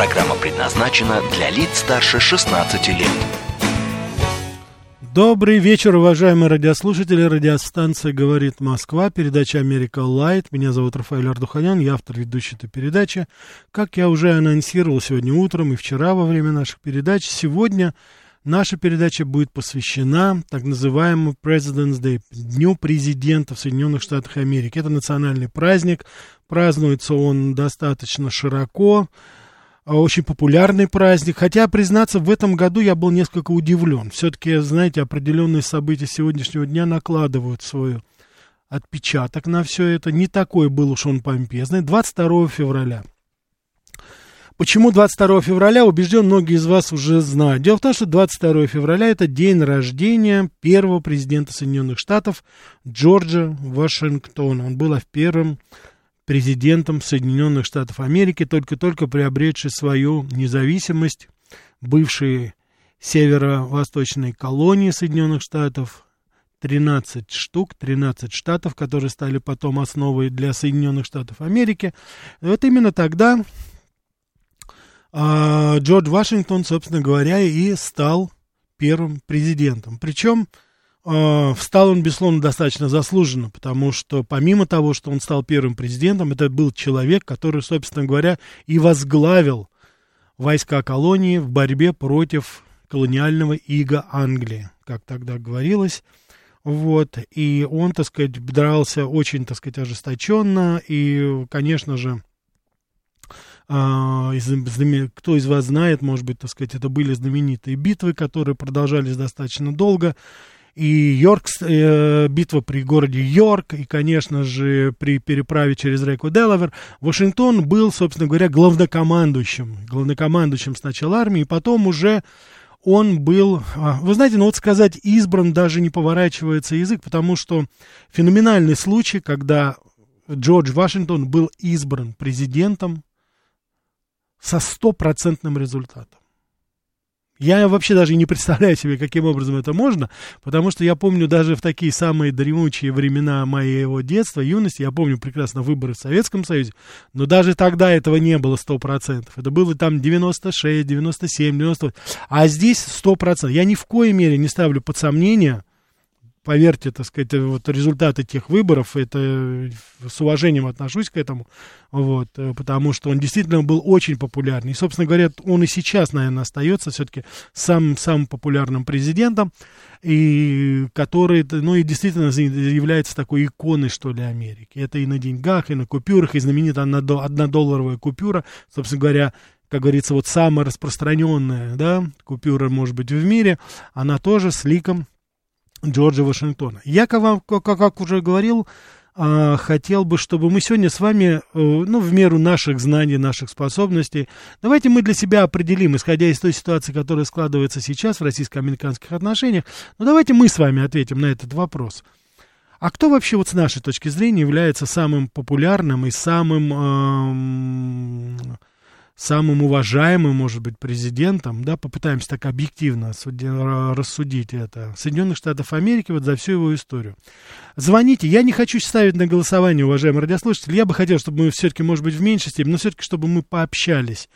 Программа предназначена для лиц старше 16 лет. Добрый вечер, уважаемые радиослушатели. Радиостанция «Говорит Москва», передача «Америка Лайт». Меня зовут Рафаэль Ардуханян, я автор ведущей этой передачи. Как я уже анонсировал сегодня утром и вчера во время наших передач, сегодня Наша передача будет посвящена так называемому President's Day, Дню президента в Соединенных Штатах Америки. Это национальный праздник, празднуется он достаточно широко, очень популярный праздник. Хотя, признаться, в этом году я был несколько удивлен. Все-таки, знаете, определенные события сегодняшнего дня накладывают свой отпечаток на все это. Не такой был уж он помпезный. 22 февраля Почему 22 февраля, убежден, многие из вас уже знают. Дело в том, что 22 февраля это день рождения первого президента Соединенных Штатов Джорджа Вашингтона. Он был первым президентом Соединенных Штатов Америки, только-только приобретший свою независимость, бывшие северо-восточной колонии Соединенных Штатов, 13 штук, 13 штатов, которые стали потом основой для Соединенных Штатов Америки. И вот именно тогда а, Джордж Вашингтон, собственно говоря, и стал первым президентом. Причем э, встал он, безусловно, достаточно заслуженно, потому что помимо того, что он стал первым президентом, это был человек, который, собственно говоря, и возглавил войска колонии в борьбе против колониального ига Англии, как тогда говорилось. Вот, и он, так сказать, дрался очень, так сказать, ожесточенно, и, конечно же, а, кто из вас знает, может быть, так сказать, это были знаменитые битвы, которые продолжались достаточно долго. И Йорк, э, битва при городе Йорк, и, конечно же, при переправе через реку Делавер, Вашингтон был, собственно говоря, главнокомандующим. Главнокомандующим сначала армии, потом уже он был, а, вы знаете, ну вот сказать избран даже не поворачивается язык, потому что феноменальный случай, когда Джордж Вашингтон был избран президентом со стопроцентным результатом. Я вообще даже не представляю себе, каким образом это можно, потому что я помню даже в такие самые дремучие времена моего детства, юности, я помню прекрасно выборы в Советском Союзе, но даже тогда этого не было 100%. Это было там 96, 97, 98, а здесь 100%. Я ни в коей мере не ставлю под сомнение поверьте, так сказать, вот результаты тех выборов, это с уважением отношусь к этому, вот, э, потому что он действительно был очень популярный. И, собственно говоря, он и сейчас, наверное, остается все-таки самым, самым популярным президентом, и который, ну, и действительно является такой иконой, что ли, Америки. Это и на деньгах, и на купюрах, и знаменитая однодолларовая купюра, собственно говоря, как говорится, вот самая распространенная, да, купюра, может быть, в мире, она тоже с ликом Джорджа Вашингтона. Я, как, как уже говорил, а, хотел бы, чтобы мы сегодня с вами, э, ну, в меру наших знаний, наших способностей, давайте мы для себя определим, исходя из той ситуации, которая складывается сейчас в российско-американских отношениях, ну, давайте мы с вами ответим на этот вопрос. А кто вообще вот с нашей точки зрения является самым популярным и самым... Э, самым уважаемым, может быть, президентом, да, попытаемся так объективно рассудить это, Соединенных Штатов Америки вот за всю его историю. Звоните, я не хочу ставить на голосование, уважаемые радиослушатели, я бы хотел, чтобы мы все-таки, может быть, в меньшей степени, но все-таки, чтобы мы пообщались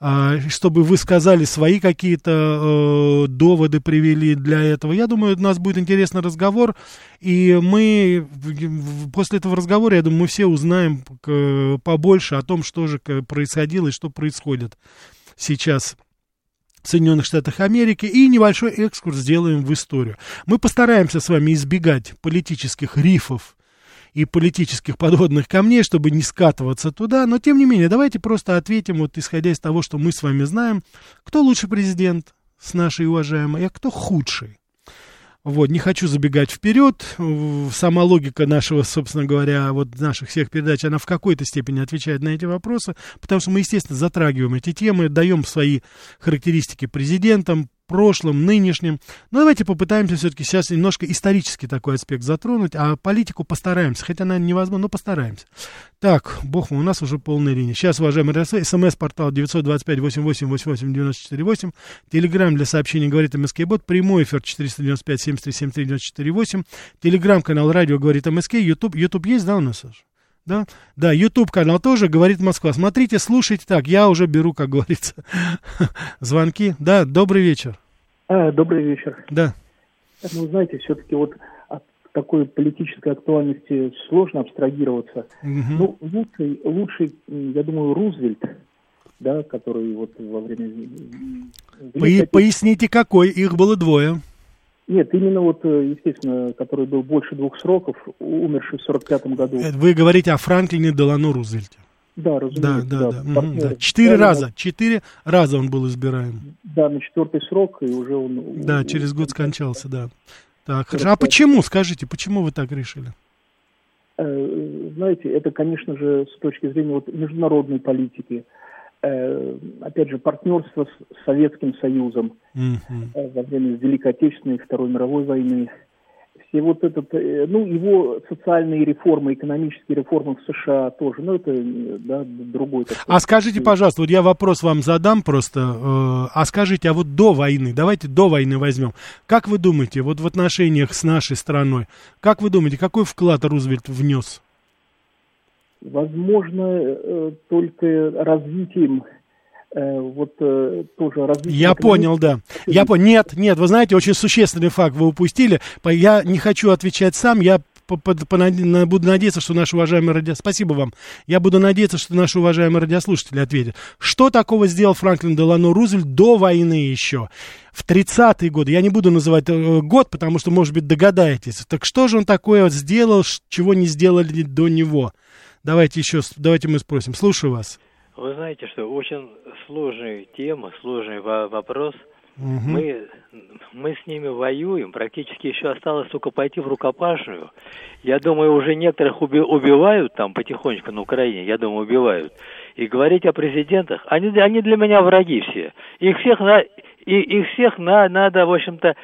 а, чтобы вы сказали свои какие-то э, доводы, привели для этого. Я думаю, у нас будет интересный разговор, и мы после этого разговора, я думаю, мы все узнаем побольше о том, что же происходило и что происходит сейчас Соединенных Штатах Америки и небольшой экскурс сделаем в историю. Мы постараемся с вами избегать политических рифов и политических подводных камней, чтобы не скатываться туда. Но, тем не менее, давайте просто ответим, вот исходя из того, что мы с вами знаем, кто лучший президент с нашей уважаемой, а кто худший. Вот, не хочу забегать вперед. Сама логика нашего, собственно говоря, вот наших всех передач, она в какой-то степени отвечает на эти вопросы, потому что мы, естественно, затрагиваем эти темы, даем свои характеристики президентам, прошлом, нынешнем. Но давайте попытаемся все-таки сейчас немножко исторический такой аспект затронуть, а политику постараемся, хотя, наверное, невозможно, но постараемся. Так, бог мой, у нас уже полная линия. Сейчас, уважаемые смс-портал 925-88-88-948, телеграмм для сообщений говорит МСК Бот, прямой эфир 495-7373-948, телеграмм-канал радио говорит МСК, YouTube, YouTube есть, да, у нас, Саша? Да, да, YouTube канал тоже говорит Москва. Смотрите, слушайте так, я уже беру, как говорится, звонки. Да, добрый вечер. А, добрый вечер. Да. Ну, знаете, все-таки вот от такой политической актуальности сложно абстрагироваться. Угу. Ну, лучший, лучший, я думаю, Рузвельт, да, который вот во время... По- поясните, какой? Их было двое. Нет, именно вот, э, естественно, который был больше двух сроков, умерший в 45 году. Вы говорите о Франклине Делано Рузвельте. Да, разумеется. Да, да, да. Угу, да. Четыре раза, четыре раза он был избираем. Да, на четвертый срок, и уже он... Да, через год скончался, да. Так, хорошо. А почему, скажите, почему вы так решили? Э, знаете, это, конечно же, с точки зрения вот международной политики, опять же, партнерство с Советским Союзом mm-hmm. во время Великой Отечественной и Второй мировой войны. Все вот этот, э, ну, его социальные реформы, экономические реформы в США тоже, ну, это, да, другой. Такой. А скажите, пожалуйста, вот я вопрос вам задам просто, э, а скажите, а вот до войны, давайте до войны возьмем, как вы думаете, вот в отношениях с нашей страной, как вы думаете, какой вклад Рузвельт внес? Возможно э, только развитием э, вот э, тоже развитием. Я понял, да. Я понял. Нет, нет, вы знаете, очень существенный факт вы упустили. Я не хочу отвечать сам, я буду надеяться, что наши уважаемые радио... Спасибо вам. Я буду надеяться, что наши уважаемые радиослушатели ответят. Что такого сделал Франклин Делано Рузвельт до войны еще? В 30-е годы, я не буду называть год, потому что, может быть, догадаетесь. Так что же он такое сделал, чего не сделали до него? Давайте еще, давайте мы спросим. Слушаю вас. Вы знаете, что очень сложная тема, сложный вопрос. Угу. Мы, мы с ними воюем, практически еще осталось только пойти в рукопашную. Я думаю, уже некоторых уби убивают там потихонечку на Украине, я думаю, убивают. И говорить о президентах, они, они для меня враги все. Их всех, на, и, их всех на, надо, в общем-то,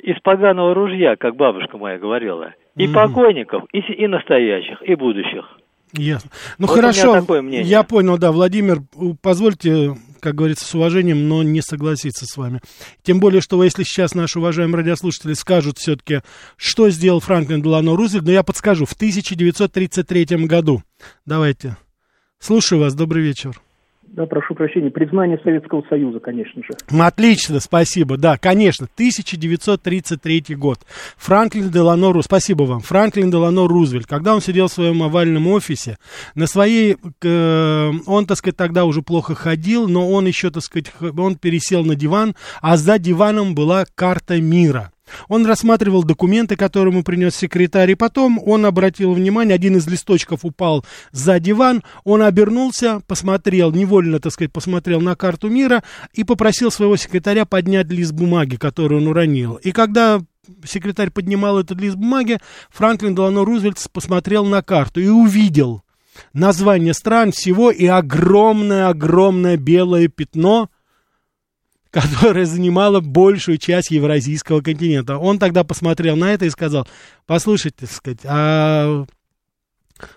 из поганого ружья, как бабушка моя говорила. И угу. покойников, и, и настоящих, и будущих. Ясно. Ну вот хорошо, я понял, да, Владимир, позвольте, как говорится, с уважением, но не согласиться с вами. Тем более, что если сейчас наши уважаемые радиослушатели скажут все-таки, что сделал Франклин Делано Рузвельт, но я подскажу, в 1933 году. Давайте. Слушаю вас, добрый вечер. Да, прошу прощения, признание Советского Союза, конечно же. Отлично, спасибо. Да, конечно, 1933 год. Франклин Делано, Ру... спасибо вам, Франклин Делано Рузвельт, когда он сидел в своем овальном офисе, на своей, э, он, так сказать, тогда уже плохо ходил, но он еще, так сказать, он пересел на диван, а за диваном была карта мира. Он рассматривал документы, которые ему принес секретарь, и потом он обратил внимание, один из листочков упал за диван, он обернулся, посмотрел, невольно, так сказать, посмотрел на карту мира и попросил своего секретаря поднять лист бумаги, который он уронил. И когда секретарь поднимал этот лист бумаги, Франклин Делано Рузвельт посмотрел на карту и увидел название стран всего и огромное-огромное белое пятно – которая занимала большую часть евразийского континента. Он тогда посмотрел на это и сказал, послушайте, так сказать, а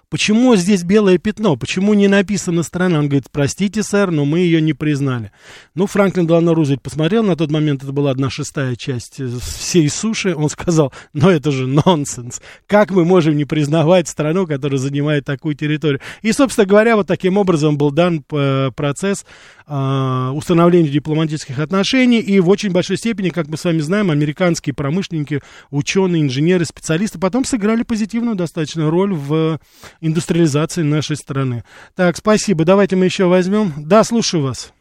Почему здесь белое пятно? Почему не написана страна? Он говорит, простите, сэр, но мы ее не признали. Ну, Франклин Делано Рузвельт посмотрел, на тот момент это была одна шестая часть всей суши. Он сказал, ну это же нонсенс. Как мы можем не признавать страну, которая занимает такую территорию? И, собственно говоря, вот таким образом был дан э, процесс э, установления дипломатических отношений. И в очень большой степени, как мы с вами знаем, американские промышленники, ученые, инженеры, специалисты потом сыграли позитивную достаточно роль в индустриализации нашей страны. Так, спасибо. Давайте мы еще возьмем. Да, слушаю вас.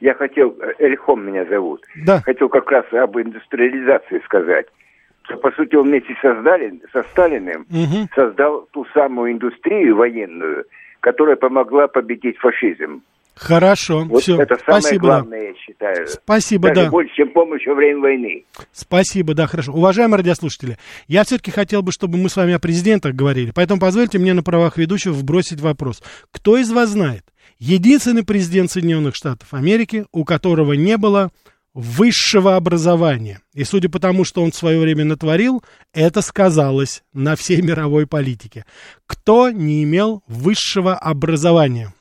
Я хотел, Эльхом меня зовут. Да. Хотел как раз об индустриализации сказать. Что, по сути, он вместе со, Сталин, со Сталиным угу. создал ту самую индустрию военную, которая помогла победить фашизм. Хорошо, вот все. Это самое Спасибо, главное, да. я считаю. Спасибо, Даже да. больше, чем помощь во время войны. Спасибо, да, хорошо. Уважаемые радиослушатели, я все-таки хотел бы, чтобы мы с вами о президентах говорили, поэтому позвольте мне на правах ведущего вбросить вопрос. Кто из вас знает, единственный президент Соединенных Штатов Америки, у которого не было высшего образования. И судя по тому, что он в свое время натворил, это сказалось на всей мировой политике. Кто не имел высшего образования?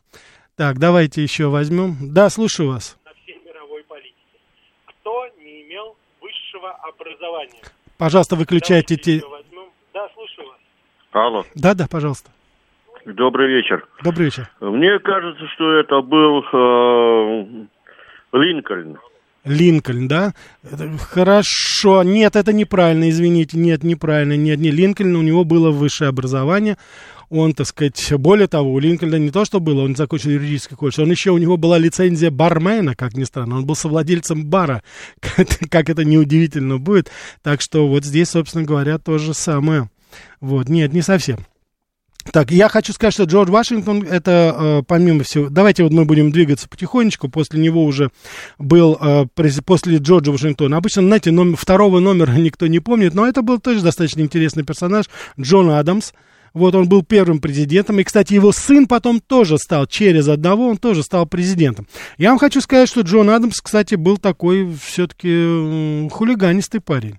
Так, давайте еще возьмем. Да, слушаю вас. На всей мировой политике. Кто не имел высшего образования? Пожалуйста, выключайте те... Да, слушаю вас. Алло, Да, да, пожалуйста. добрый вечер. Добрый вечер. Мне кажется, что это был э, Линкольн. Линкольн, да? Хорошо. Нет, это неправильно, извините. Нет, неправильно. Нет, не Линкольн, у него было высшее образование. Он, так сказать, более того, у Линкольна не то, что было, он закончил юридический колледж, он еще, у него была лицензия бармена, как ни странно, он был совладельцем бара, как это неудивительно будет. Так что вот здесь, собственно говоря, то же самое. Вот, нет, не совсем. Так, я хочу сказать, что Джордж Вашингтон, это э, помимо всего, давайте вот мы будем двигаться потихонечку, после него уже был, э, после Джорджа Вашингтона, обычно, знаете, номер, второго номера никто не помнит, но это был тоже достаточно интересный персонаж, Джон Адамс, вот он был первым президентом, и, кстати, его сын потом тоже стал, через одного он тоже стал президентом. Я вам хочу сказать, что Джон Адамс, кстати, был такой все-таки хулиганистый парень.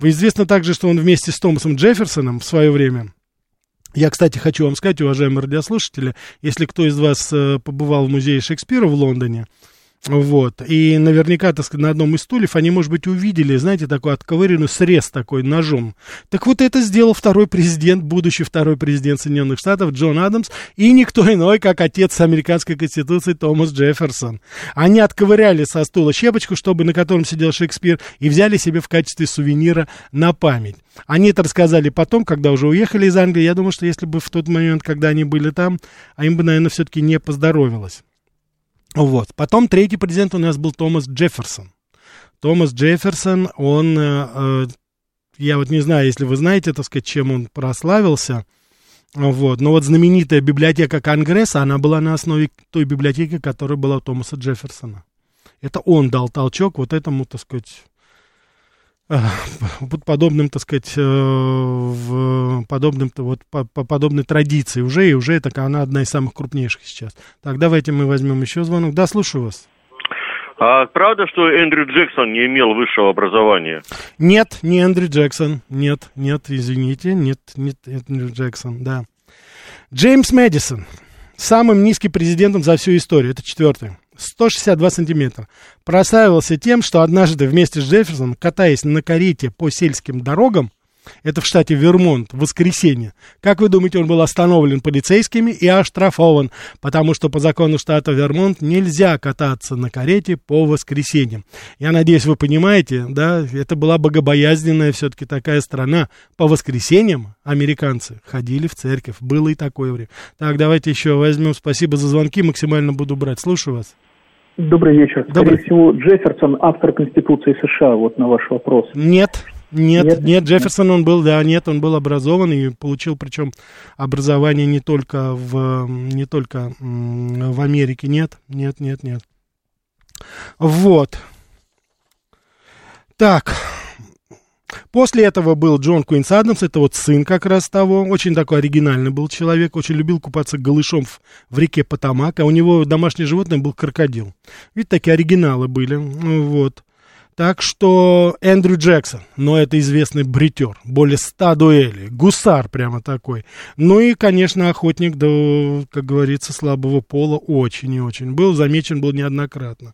Известно также, что он вместе с Томасом Джефферсоном в свое время я, кстати, хочу вам сказать, уважаемые радиослушатели, если кто из вас э, побывал в музее Шекспира в Лондоне, вот, и наверняка, так сказать, на одном из стульев они, может быть, увидели, знаете, такой отковыренный срез такой ножом. Так вот это сделал второй президент, будущий второй президент Соединенных Штатов Джон Адамс, и никто иной, как отец американской конституции Томас Джефферсон. Они отковыряли со стула щепочку, чтобы на котором сидел Шекспир, и взяли себе в качестве сувенира на память. Они это рассказали потом, когда уже уехали из Англии. Я думаю, что если бы в тот момент, когда они были там, а им бы, наверное, все-таки не поздоровилось. Вот. Потом третий президент у нас был Томас Джефферсон. Томас Джефферсон, он, э, э, я вот не знаю, если вы знаете, так сказать, чем он прославился, вот, но вот знаменитая библиотека Конгресса, она была на основе той библиотеки, которая была у Томаса Джефферсона. Это он дал толчок вот этому, так сказать, вот подобным, так сказать, э, в подобным, вот по, по подобной традиции уже, и уже это она одна из самых крупнейших сейчас. Так, давайте мы возьмем еще звонок. Да, слушаю вас. А правда, что Эндрю Джексон не имел высшего образования? Нет, не Эндрю Джексон. Нет, нет, извините, нет, нет, Эндрю Джексон, да. Джеймс Мэдисон. Самым низким президентом за всю историю. Это четвертый. 162 сантиметра. Прославился тем, что однажды вместе с Джефферсоном, катаясь на карете по сельским дорогам, это в штате Вермонт, в воскресенье. Как вы думаете, он был остановлен полицейскими и оштрафован, потому что по закону штата Вермонт нельзя кататься на карете по воскресеньям. Я надеюсь, вы понимаете, да, это была богобоязненная все-таки такая страна. По воскресеньям американцы ходили в церковь, было и такое время. Так, давайте еще возьмем, спасибо за звонки, максимально буду брать. Слушаю вас. Добрый вечер. Скорее Добрый. всего, Джефферсон, автор Конституции США, вот на ваш вопрос. Нет, нет, нет, Нет? Джефферсон он был, да, нет, он был образован и получил, причем образование не только в, не только в Америке, нет, нет, нет, нет. Вот. Так. После этого был Джон Куинс Адамс, это вот сын как раз того, очень такой оригинальный был человек, очень любил купаться голышом в, в реке Потамак, а у него домашнее животное был крокодил. Видите, такие оригиналы были, ну вот. Так что Эндрю Джексон, но это известный бритер, более ста дуэлей, гусар прямо такой. Ну и, конечно, охотник до, как говорится, слабого пола очень и очень был, замечен был неоднократно.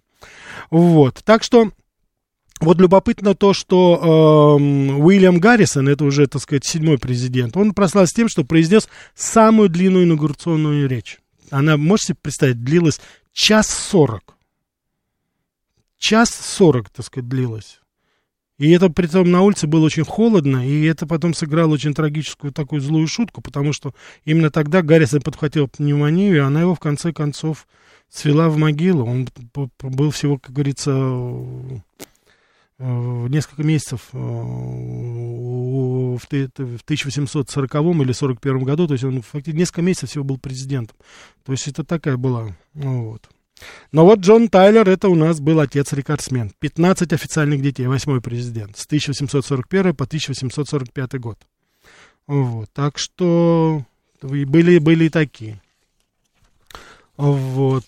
Вот, так что вот любопытно то, что эм, Уильям Гаррисон, это уже, так сказать, седьмой президент, он прославился тем, что произнес самую длинную инаугурационную речь. Она, можете представить, длилась час сорок. Час сорок, так сказать, длилась. И это при том на улице было очень холодно, и это потом сыграло очень трагическую такую злую шутку, потому что именно тогда Гаррисон подхватил пневмонию, и она его в конце концов свела в могилу. Он был всего, как говорится, э, несколько месяцев э, в ты- в 1840 или 41 году, то есть он фактически несколько месяцев всего был президентом. То есть это такая была, ну вот. Но вот Джон Тайлер, это у нас был отец-рекордсмен. 15 официальных детей, восьмой президент, с 1841 по 1845 год. Вот, так что были, были и такие. Вот.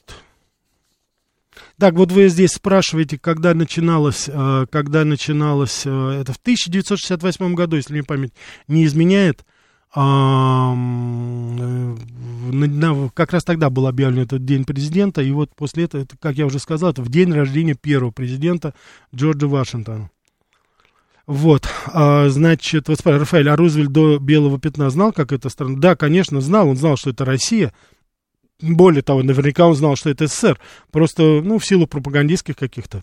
Так, вот вы здесь спрашиваете, когда начиналось, э, когда начиналось, э, это в 1968 году, если мне память не изменяет, а, как раз тогда был объявлен этот день президента, и вот после этого, это, как я уже сказал, это в день рождения первого президента Джорджа Вашингтона. Вот, а, значит, вот Рафаэль, а Рузвельт до белого пятна знал, как это страна? Да, конечно, знал, он знал, что это Россия. Более того, наверняка он знал, что это СССР. Просто, ну, в силу пропагандистских каких-то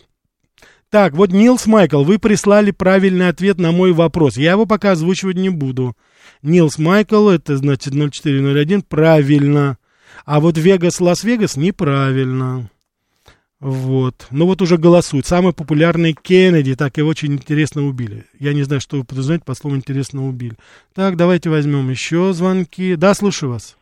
так, вот Нилс Майкл, вы прислали правильный ответ на мой вопрос. Я его пока озвучивать не буду. Нилс Майкл, это значит 0401, правильно. А вот Вегас Лас-Вегас неправильно. Вот. Ну вот уже голосуют. Самый популярный Кеннеди, так его очень интересно убили. Я не знаю, что вы подразумеваете по слову интересно убили. Так, давайте возьмем еще звонки. Да, слушаю вас.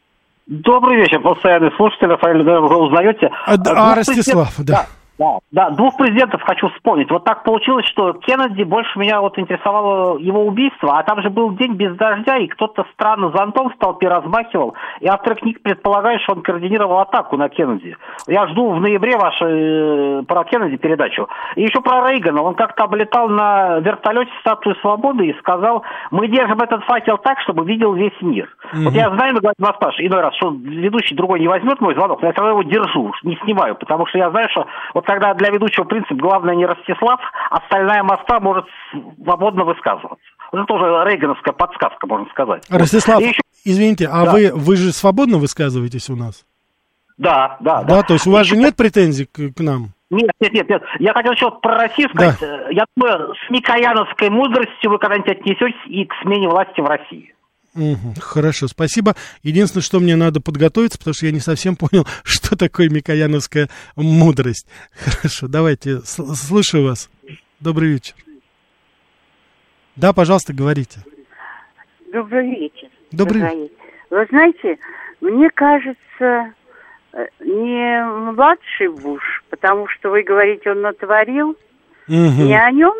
Добрый вечер, постоянный слушатель, Рафаэль, вы узнаете. А, а Ростислав, да. да. Да, да, двух президентов хочу вспомнить. Вот так получилось, что Кеннеди больше меня вот интересовало его убийство, а там же был день без дождя, и кто-то странно зонтом в толпе размахивал, и автор книг предполагает, что он координировал атаку на Кеннеди. Я жду в ноябре вашу э, про Кеннеди передачу. И еще про Рейгана. Он как-то облетал на вертолете Статую Свободы и сказал, мы держим этот факел так, чтобы видел весь мир. Mm-hmm. Вот я знаю, вас спрашиваю, иной раз, что ведущий другой не возьмет мой звонок, но я все равно его держу, не снимаю, потому что я знаю, что вот когда для ведущего принцип главное не Ростислав, остальная моста может свободно высказываться. Это тоже рейгановская подсказка, можно сказать. Ростислав, еще... извините, а да. вы, вы же свободно высказываетесь у нас? Да, да. Да, да. то есть у вас же нет претензий к, к нам? Нет, нет, нет, нет. Я хотел еще про Россию сказать. Да. Я думаю, с Микояновской мудростью вы когда-нибудь отнесетесь и к смене власти в России. Угу, хорошо, спасибо. Единственное, что мне надо подготовиться, потому что я не совсем понял, что такое Микояновская мудрость. Хорошо, давайте, слышу вас. Добрый вечер. Да, пожалуйста, говорите. Добрый вечер. Добрый вечер. Вы знаете, мне кажется, э, не младший Буш, потому что вы говорите, он натворил, угу. не о нем,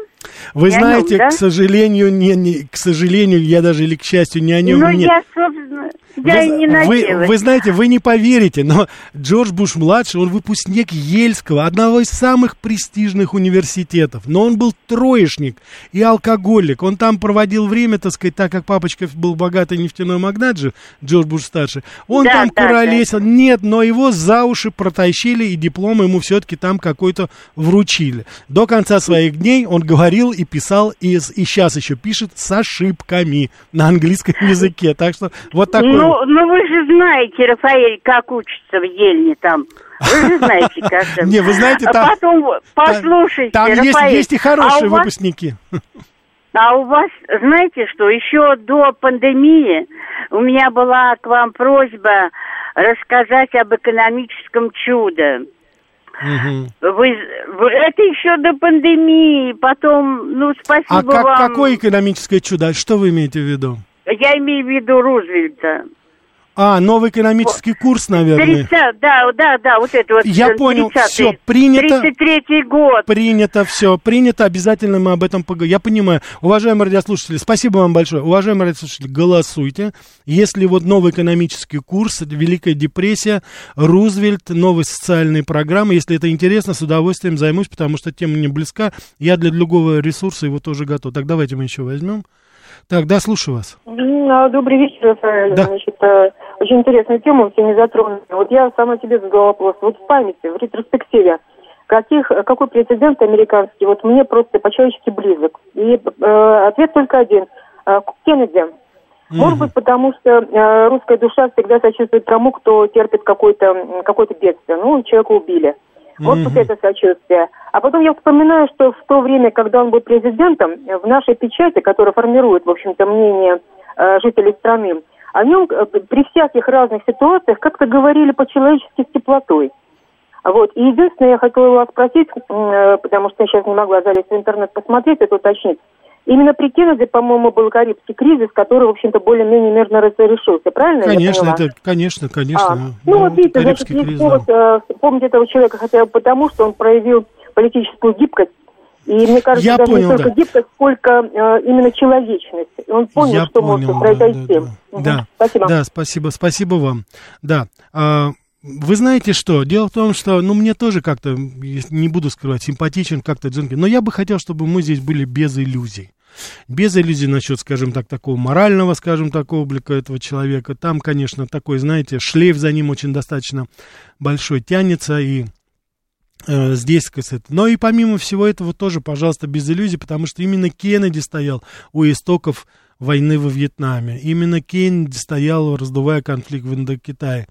вы я знаете, нем, да? к сожалению, не, не, к сожалению, я даже или к счастью, не о нем ну, не... я, собственно, я вы, и не вы, вы знаете, вы не поверите, но Джордж Буш-младший, он выпускник Ельского, одного из самых престижных университетов. Но он был троечник и алкоголик. Он там проводил время, так сказать, так как папочка был богатый нефтяной магнат же, Джордж Буш-старший. Он да, там да, куролесил. Да. Нет, но его за уши протащили, и диплом ему все-таки там какой-то вручили. До конца своих дней он говорил и писал, и, и сейчас еще пишет с ошибками на английском языке. Так что вот такой ну, ну вы же знаете, Рафаэль, как учится в Ельне там. Вы же знаете, как. Не, вы знаете, там... Потом, послушайте, Там есть, есть и хорошие а выпускники. А у вас, знаете что, еще до пандемии у меня была к вам просьба рассказать об экономическом чуде. Угу. Вы, вы, это еще до пандемии, потом, ну, спасибо а как, вам. какое экономическое чудо? Что вы имеете в виду? Я имею в виду Рузвельта. А, новый экономический курс, наверное. 30, да, да, да, вот это вот. Я понял, все, принято. 33-й год. Принято, все, принято, обязательно мы об этом поговорим. Я понимаю. Уважаемые радиослушатели, спасибо вам большое. Уважаемые радиослушатели, голосуйте. Если вот новый экономический курс, Великая депрессия, Рузвельт, новые социальные программы, если это интересно, с удовольствием займусь, потому что тема мне близка. Я для другого ресурса его тоже готов. Так давайте мы еще возьмем. Так, да, слушаю вас. А, добрый вечер, Рафаэль. Да. Значит, э, очень интересную тему все не затронули. Вот я сама себе задала вопрос. Вот в памяти, в ретроспективе, каких, какой президент американский, вот мне просто по-человечески близок. И э, ответ только один. Э, Кеннеди. Mm-hmm. Может быть, потому что э, русская душа всегда сочувствует тому, кто терпит какое-то какое бедствие. Ну, человека убили. Вот mm-hmm. вот это сочувствие. А потом я вспоминаю, что в то время, когда он был президентом, в нашей печати, которая формирует, в общем-то, мнение э, жителей страны, о нем э, при всяких разных ситуациях как-то говорили по-человечески с теплотой. Вот. И единственное, я хотела вас спросить, э, потому что я сейчас не могла залезть в интернет посмотреть, это уточнить. Именно при Кеннеди, по-моему, был Карибский кризис, который, в общем-то, более-менее мирно разрешился, правильно? Конечно, это, конечно, конечно. А. Ну, ну, вот видите, значит, есть повод да. э, помнить этого человека хотя бы потому, что он проявил политическую гибкость и мне кажется, я даже понял, не столько да. гибкость, сколько э, именно человечность. Он понял, я что понял, может произойти. Да, да, угу. да. Спасибо. Да, спасибо, спасибо вам. Да. А, вы знаете что? Дело в том, что, ну, мне тоже как-то, не буду скрывать, симпатичен как-то Джонки, но я бы хотел, чтобы мы здесь были без иллюзий. Без иллюзий насчет, скажем так, такого морального, скажем так, облика этого человека. Там, конечно, такой, знаете, шлейф за ним очень достаточно большой тянется, и э, здесь, сказать, но и помимо всего этого тоже, пожалуйста, без иллюзий, потому что именно Кеннеди стоял у истоков войны во Вьетнаме. Именно Кеннеди стоял, раздувая конфликт в Индокитае.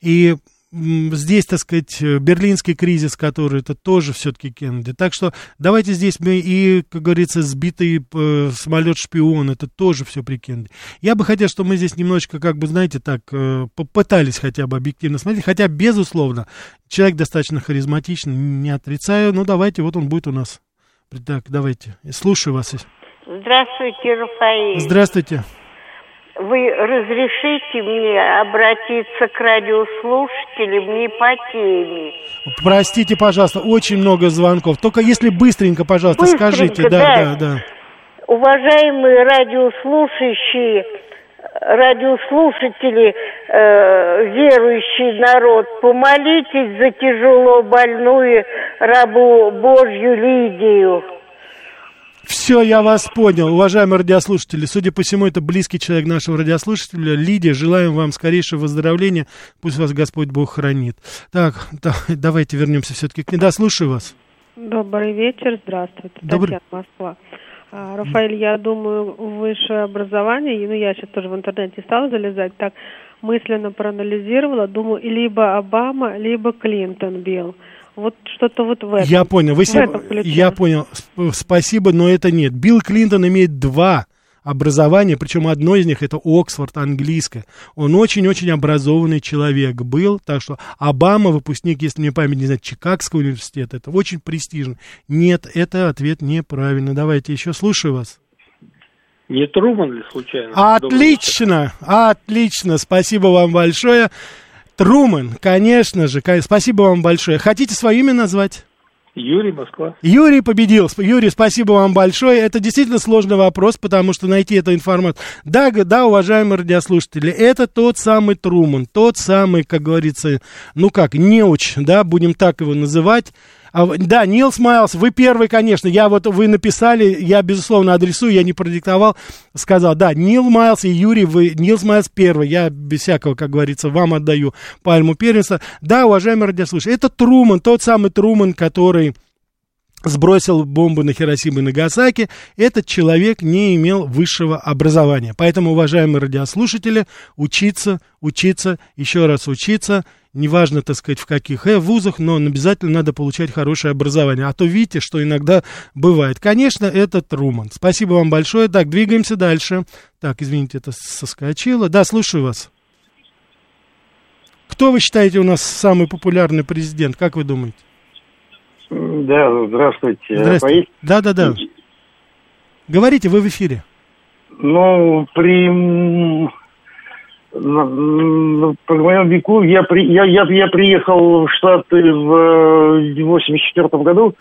И здесь, так сказать, берлинский кризис, который это тоже все-таки Кеннеди. Так что давайте здесь мы и, как говорится, сбитый э, самолет-шпион, это тоже все при Кеннеди. Я бы хотел, чтобы мы здесь немножечко, как бы, знаете, так, э, попытались хотя бы объективно смотреть, хотя, безусловно, человек достаточно харизматичный, не отрицаю, но давайте, вот он будет у нас. Так, давайте, слушаю вас. Здравствуйте, Рафаэль. Здравствуйте. Вы разрешите мне обратиться к радиослушателям не по теме? Простите, пожалуйста, очень много звонков. Только если быстренько, пожалуйста, быстренько, скажите. Да, да, да, да. Уважаемые радиослушающие, радиослушатели, э, верующий народ, помолитесь за тяжело больную рабу Божью Лидию. Все, я вас понял, уважаемые радиослушатели. Судя по всему, это близкий человек нашего радиослушателя. Лидия, желаем вам скорейшего выздоровления. Пусть вас Господь Бог хранит. Так, да, давайте вернемся все-таки к ней. Да, слушаю вас. Добрый вечер, здравствуйте. Добрый. Татьяна, Москва. А, Рафаэль, я думаю, высшее образование, ну, я сейчас тоже в интернете стала залезать, так мысленно проанализировала, думаю, либо Обама, либо Клинтон бил. Вот что-то вот в этом. Я понял. Вы в себе... Я понял. Спасибо, но это нет. Билл Клинтон имеет два образования, причем одно из них это Оксфорд, английское. Он очень-очень образованный человек был, так что Обама, выпускник, если мне память не знает, Чикагского университета, это очень престижно. Нет, это ответ неправильный. Давайте еще слушаю вас. Не Труман ли случайно? Отлично, отлично, спасибо вам большое. Труман, конечно же, спасибо вам большое. Хотите свое имя назвать? Юрий, Москва. Юрий победил. Юрий, спасибо вам большое. Это действительно сложный вопрос, потому что найти эту информацию. Да, да, уважаемые радиослушатели, это тот самый Труман, тот самый, как говорится, ну как, неуч, да, будем так его называть. А, да, Нил Смайлс, вы первый, конечно. Я вот, вы написали, я, безусловно, адресую, я не продиктовал, сказал, да, Нил Майлз и Юрий, вы, Нил Смайлс первый, я без всякого, как говорится, вам отдаю пальму первенства. Да, уважаемые радиослушатели, это Труман, тот самый Труман, который сбросил бомбу на Хиросиму и Нагасаки, этот человек не имел высшего образования. Поэтому, уважаемые радиослушатели, учиться, учиться, еще раз учиться, неважно, так сказать, в каких э, вузах, но обязательно надо получать хорошее образование. А то видите, что иногда бывает. Конечно, это Труман. Спасибо вам большое. Так, двигаемся дальше. Так, извините, это соскочило. Да, слушаю вас. Кто вы считаете у нас самый популярный президент? Как вы думаете? Да, здравствуйте. Здравствуйте. Да, да, да. Говорите, вы в эфире. Ну, при по моему веку я, при, я, я, я приехал в Штаты в 84 году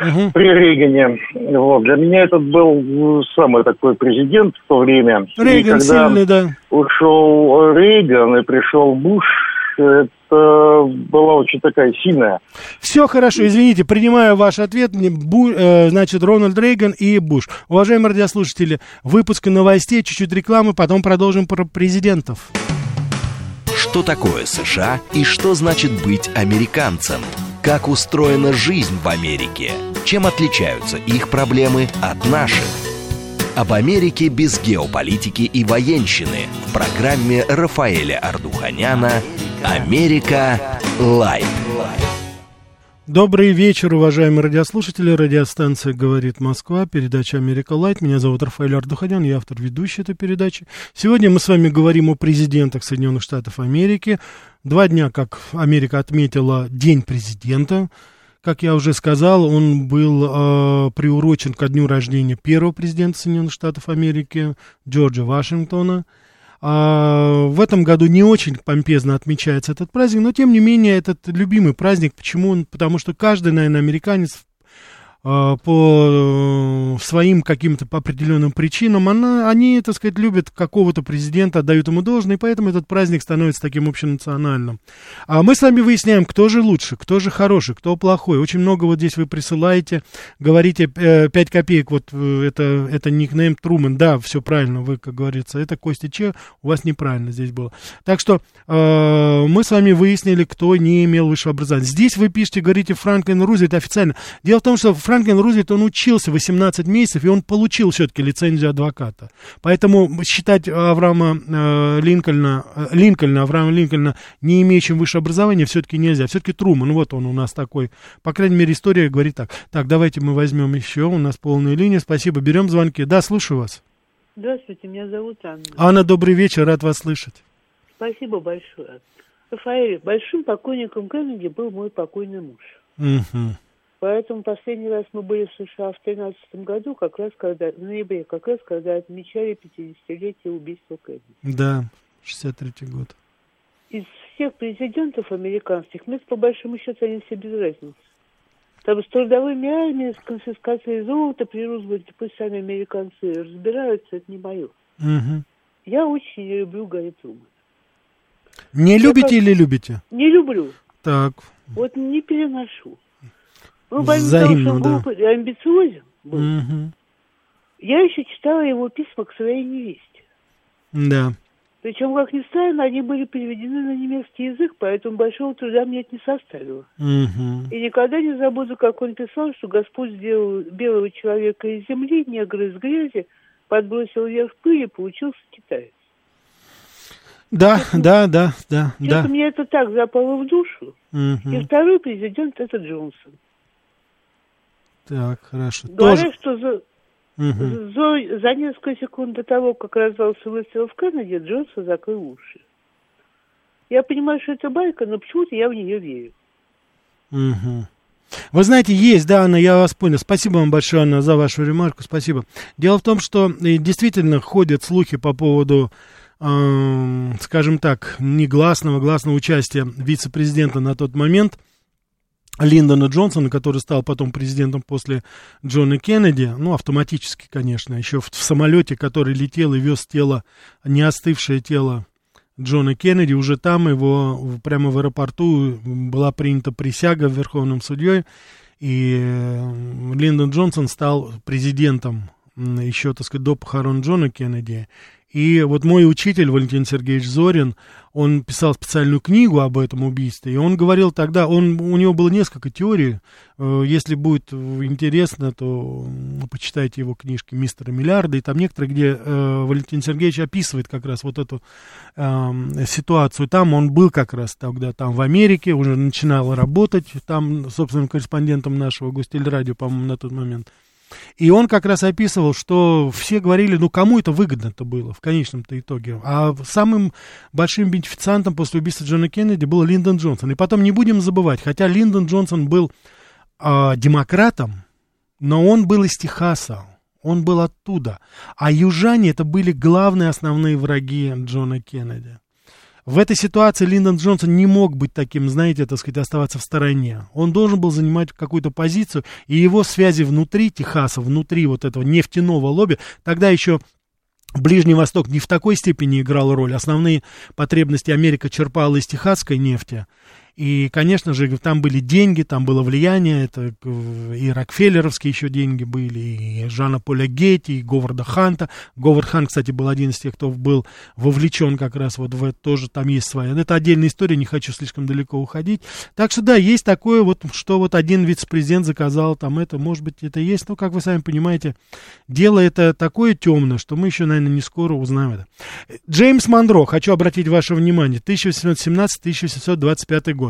угу. при Рейгане. Вот. Для меня этот был самый такой президент в то время. Рейган и когда сильный, да. ушел Рейган и пришел Буш, это была очень такая сильная. Все хорошо, извините, принимаю ваш ответ. Бу, э, значит, Рональд Рейган и Буш. Уважаемые радиослушатели, выпуск новостей, чуть-чуть рекламы, потом продолжим про президентов. Что такое США и что значит быть американцем? Как устроена жизнь в Америке? Чем отличаются их проблемы от наших? Об Америке без геополитики и военщины в программе Рафаэля Ардуханяна «Америка. Light». Добрый вечер, уважаемые радиослушатели. Радиостанция «Говорит Москва», передача «Америка Light». Меня зовут Рафаэль Ардуханян, я автор и ведущий этой передачи. Сегодня мы с вами говорим о президентах Соединенных Штатов Америки. Два дня, как Америка отметила День президента. Как я уже сказал, он был э, приурочен ко дню рождения первого президента Соединенных Штатов Америки Джорджа Вашингтона. А, в этом году не очень помпезно отмечается этот праздник, но тем не менее этот любимый праздник. Почему? Потому что каждый, наверное, американец по э, своим каким-то по определенным причинам, она, они, так сказать, любят какого-то президента, отдают ему должное, и поэтому этот праздник становится таким общенациональным. А мы с вами выясняем, кто же лучше, кто же хороший, кто плохой. Очень много вот здесь вы присылаете, говорите э, 5 копеек, вот э, это, это никнейм Труман, да, все правильно, вы, как говорится, это Костя Че, у вас неправильно здесь было. Так что э, мы с вами выяснили, кто не имел высшего образования. Здесь вы пишете, говорите Франклин Рузвельт официально. Дело в том, что Франклин Рузвельт, он учился 18 месяцев, и он получил все-таки лицензию адвоката. Поэтому считать Авраама э, Линкольна, э, Линкольна, Авраама Линкольна не имеющим высшее образование все-таки нельзя. Все-таки Труман, вот он у нас такой. По крайней мере, история говорит так. Так, давайте мы возьмем еще, у нас полная линия. Спасибо, берем звонки. Да, слушаю вас. Здравствуйте, меня зовут Анна. Анна, добрый вечер, рад вас слышать. Спасибо большое. Рафаэль, большим покойником Кеннеди был мой покойный муж. Угу. Поэтому последний раз мы были в США в 2013 году, как раз когда, в ноябре, как раз когда отмечали 50-летие убийства Кеннеди. Да, 63-й год. Из всех президентов американских, мне по большому счету они все без разницы. Там с трудовыми армиями, с конфискацией золота при Рузвельте, пусть сами американцы разбираются, это не мое. Угу. Я очень люблю Гарри Трумана. Не Я любите как- или любите? Не люблю. Так, Вот не переношу. Ну, помимо Взаимно, того, что он да. глупый и амбициозен был, Мгм. я еще читала его письма к своей невесте. да. Причем, как ни странно, они были переведены на немецкий язык, поэтому большого труда мне это не составило. Мгм. И никогда не забуду, как он писал, что Господь сделал белого человека из земли, негра из грязи, подбросил вверх пыль и получился китаец. Да, да, да, да, Что-то да. мне это так запало в душу. И Мгм. второй президент это Джонсон. Так, хорошо. Говорят, Тоже. что за, Мгм. за, за несколько секунд до того, как раздался выстрел в Канаде, Джонсон закрыл уши. Я понимаю, что это байка, но почему-то я в нее верю. Мгм. Вы знаете, есть, да, Анна, я вас понял. Спасибо вам большое, Анна, за вашу ремарку, спасибо. Дело в том, что э, действительно ходят слухи по поводу, эм, скажем так, негласного, гласного участия вице-президента на тот момент Линдона Джонсона, который стал потом президентом после Джона Кеннеди, ну, автоматически, конечно, еще в, в самолете, который летел и вез тело, не остывшее тело Джона Кеннеди, уже там его прямо в аэропорту была принята присяга верховным судьей, и Линдон Джонсон стал президентом еще, так сказать, до похорон Джона Кеннеди. И вот мой учитель Валентин Сергеевич Зорин, он писал специальную книгу об этом убийстве, и он говорил тогда, он, у него было несколько теорий, Э, если будет э, интересно, то почитайте его книжки «Мистера Миллиарда», и там некоторые, где э, Валентин Сергеевич описывает как раз вот эту эм, ситуацию. Там он был как раз тогда там в Америке, уже начинал работать там собственным корреспондентом нашего гостелерадио, по-моему, на тот момент. И он как раз описывал, что все говорили, ну кому это выгодно-то было в конечном-то итоге. А самым большим бенефициантом после убийства Джона Кеннеди был Линдон Джонсон. И потом не будем забывать, хотя Линдон Джонсон был а, демократом, но он был из Техаса, он был оттуда. А южане это были главные основные враги Джона Кеннеди. В этой ситуации Линдон Джонсон не мог быть таким, знаете, так сказать, оставаться в стороне. Он должен был занимать какую-то позицию, и его связи внутри Техаса, внутри вот этого нефтяного лобби, тогда еще Ближний Восток не в такой степени играл роль. Основные потребности Америка черпала из техасской нефти. И, конечно же, там были деньги, там было влияние, это и Рокфеллеровские еще деньги были, и Жана Поля Гетти, и Говарда Ханта. Говард Хант, кстати, был один из тех, кто был вовлечен как раз вот в это, тоже там есть своя. Это отдельная история, не хочу слишком далеко уходить. Так что да, есть такое вот, что вот один вице-президент заказал там это, может быть, это есть, но, как вы сами понимаете, дело это такое темное, что мы еще, наверное, не скоро узнаем это. Джеймс Монро, хочу обратить ваше внимание, 1817-1825 год.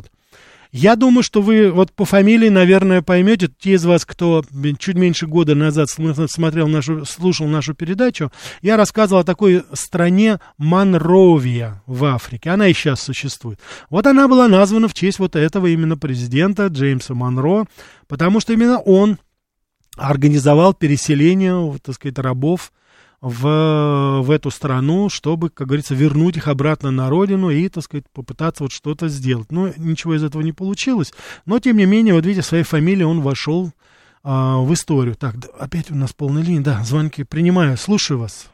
Я думаю, что вы вот по фамилии, наверное, поймете, те из вас, кто чуть меньше года назад смотрел нашу, слушал нашу передачу, я рассказывал о такой стране Монровия в Африке. Она и сейчас существует. Вот она была названа в честь вот этого именно президента Джеймса Монро, потому что именно он организовал переселение, так сказать, рабов в, в эту страну, чтобы, как говорится, вернуть их обратно на родину и, так сказать, попытаться вот что-то сделать. Но ничего из этого не получилось. Но, тем не менее, вот видите, своей фамилией он вошел а, в историю. Так, опять у нас полная линия. Да, звонки принимаю. Слушаю вас.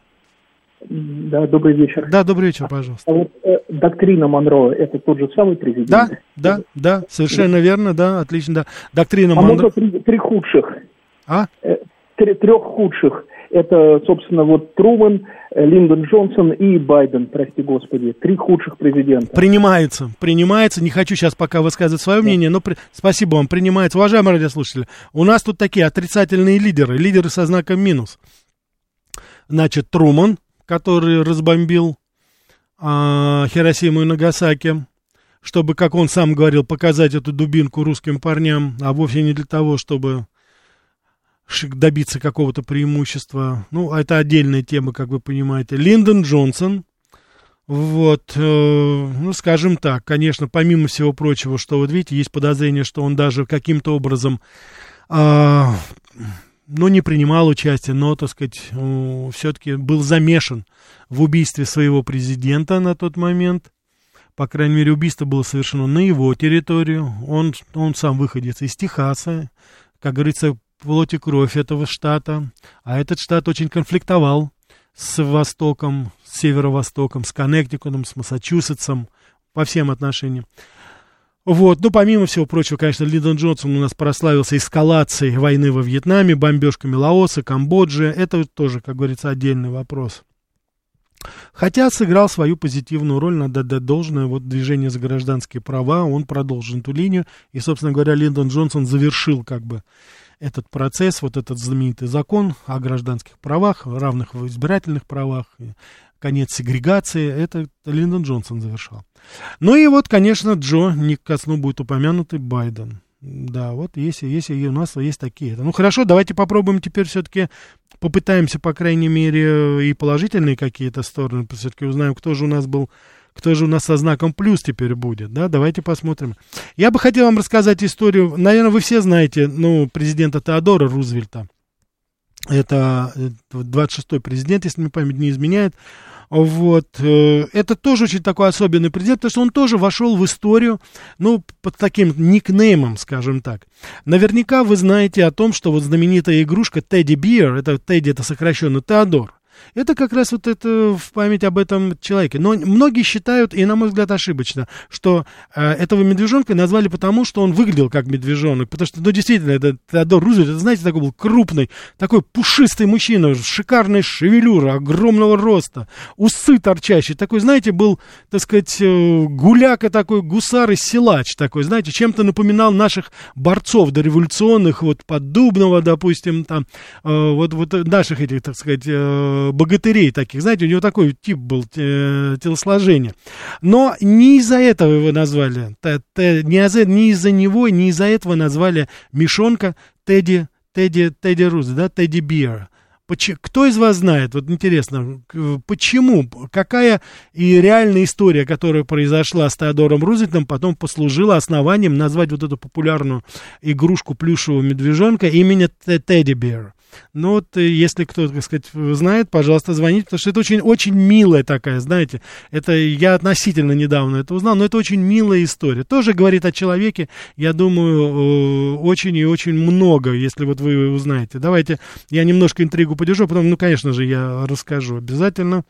Да, добрый вечер. Да, добрый вечер, пожалуйста. А вот э, доктрина Монро, это тот же самый президент? Да, да, да, совершенно верно, да, отлично, да. Доктрина а Монро... можно три, три худших? А? Э, трех худших. Это, собственно, вот Труман, э, Линдон Джонсон и Байден, прости господи. Три худших президента. Принимается, принимается. Не хочу сейчас пока высказывать свое мнение, но при... спасибо вам, принимается. Уважаемые радиослушатели, у нас тут такие отрицательные лидеры, лидеры со знаком минус. Значит, Труман, который разбомбил а, Хиросиму и Нагасаки, чтобы, как он сам говорил, показать эту дубинку русским парням, а вовсе не для того, чтобы добиться какого-то преимущества. Ну, это отдельная тема, как вы понимаете. Линдон Джонсон, вот, э, ну, скажем так, конечно, помимо всего прочего, что вот видите, есть подозрение, что он даже каким-то образом, э, ну, не принимал участие, но, так сказать, э, все-таки был замешан в убийстве своего президента на тот момент. По крайней мере, убийство было совершено на его территорию. Он, он сам выходец из Техаса. Как говорится, плоть и кровь этого штата, а этот штат очень конфликтовал с Востоком, с Северо-Востоком, с Коннектикутом, с Массачусетсом по всем отношениям. Вот, ну, помимо всего прочего, конечно, Линдон Джонсон у нас прославился эскалацией войны во Вьетнаме, бомбежками Лаоса, Камбоджи. Это тоже, как говорится, отдельный вопрос. Хотя сыграл свою позитивную роль, надо дать должное, вот движение за гражданские права, он продолжил эту линию, и, собственно говоря, Линдон Джонсон завершил как бы этот процесс, вот этот знаменитый закон о гражданских правах, равных в избирательных правах, конец сегрегации, это Линдон Джонсон завершал. Ну и вот, конечно, Джо, не ко сну будет упомянутый Байден. Да, вот если, если у нас есть такие. Ну хорошо, давайте попробуем теперь все-таки попытаемся, по крайней мере, и положительные какие-то стороны, все-таки узнаем, кто же у нас был кто же у нас со знаком плюс теперь будет, да, давайте посмотрим. Я бы хотел вам рассказать историю, наверное, вы все знаете, ну, президента Теодора Рузвельта, это 26-й президент, если мне память не изменяет, вот, э, это тоже очень такой особенный президент, потому что он тоже вошел в историю, ну, под таким никнеймом, скажем так. Наверняка вы знаете о том, что вот знаменитая игрушка Тедди Бир, это Тедди, это сокращенно Теодор, это как раз вот это в память об этом человеке. Но многие считают, и на мой взгляд ошибочно, что э, этого медвежонка назвали потому, что он выглядел как медвежонок. Потому что, ну, действительно, это Теодор Рузвельт, это, знаете, такой был крупный, такой пушистый мужчина, шикарная шевелюра, огромного роста, усы торчащие. Такой, знаете, был, так сказать, э, гуляка такой, гусар и силач такой, знаете, чем-то напоминал наших борцов дореволюционных, вот Поддубного, допустим, там, э, вот, вот наших этих, так сказать, э, богатырей таких, знаете, у него такой тип был э, телосложение. Но не из-за этого его назвали, не из-за него, не из-за этого назвали Мишонка Тедди, Тедди, Тедди Руз, да, Тедди Биер. Кто из вас знает, вот интересно, почему, какая и реальная история, которая произошла с Теодором Рузвельтом, потом послужила основанием назвать вот эту популярную игрушку плюшевого медвежонка имени Тедди Бир? Ну вот, э, если кто, так сказать, знает, пожалуйста, звоните, потому что это очень, очень милая такая, знаете, это я относительно недавно это узнал, но это очень милая история. Тоже говорит о человеке, я думаю, очень и очень много, если вот вы узнаете. Давайте я немножко интригу подержу, потом, ну, конечно же, я расскажу обязательно.